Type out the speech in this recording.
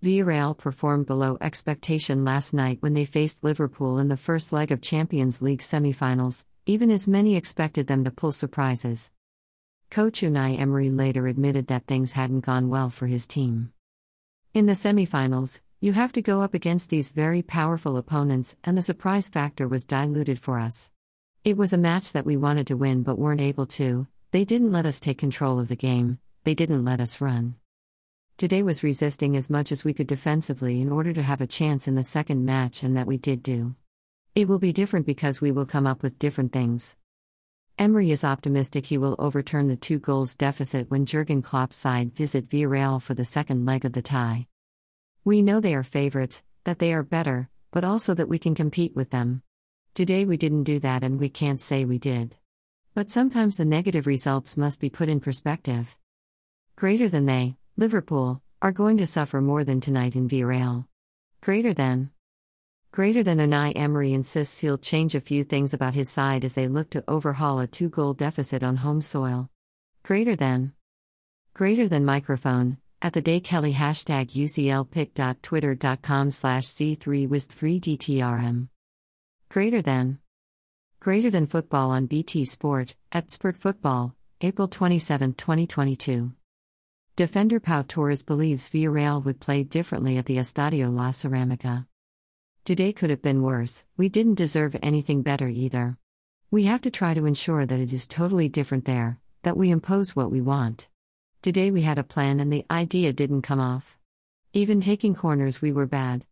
Villarreal performed below expectation last night when they faced Liverpool in the first leg of Champions League semi-finals, even as many expected them to pull surprises. Coach Unai Emery later admitted that things hadn't gone well for his team. In the semi-finals, you have to go up against these very powerful opponents, and the surprise factor was diluted for us. It was a match that we wanted to win but weren't able to, they didn't let us take control of the game, they didn't let us run. Today was resisting as much as we could defensively in order to have a chance in the second match, and that we did do. It will be different because we will come up with different things. Emery is optimistic he will overturn the two goals deficit when Jurgen Klopp's side visit Villarreal for the second leg of the tie. We know they are favorites, that they are better, but also that we can compete with them. Today we didn't do that and we can't say we did. But sometimes the negative results must be put in perspective. Greater than they, Liverpool, are going to suffer more than tonight in Villarreal. Greater than. Greater than Unai Emery insists he'll change a few things about his side as they look to overhaul a two goal deficit on home soil. Greater than. Greater than microphone, at the day Kelly hashtag UCLpick.twitter.com slash C3 with 3 DTRM. Greater than. Greater than football on BT Sport, at Football, April 27, 2022. Defender Pau Torres believes Villarreal would play differently at the Estadio La Ceramica. Today could have been worse, we didn't deserve anything better either. We have to try to ensure that it is totally different there, that we impose what we want. Today we had a plan and the idea didn't come off. Even taking corners, we were bad.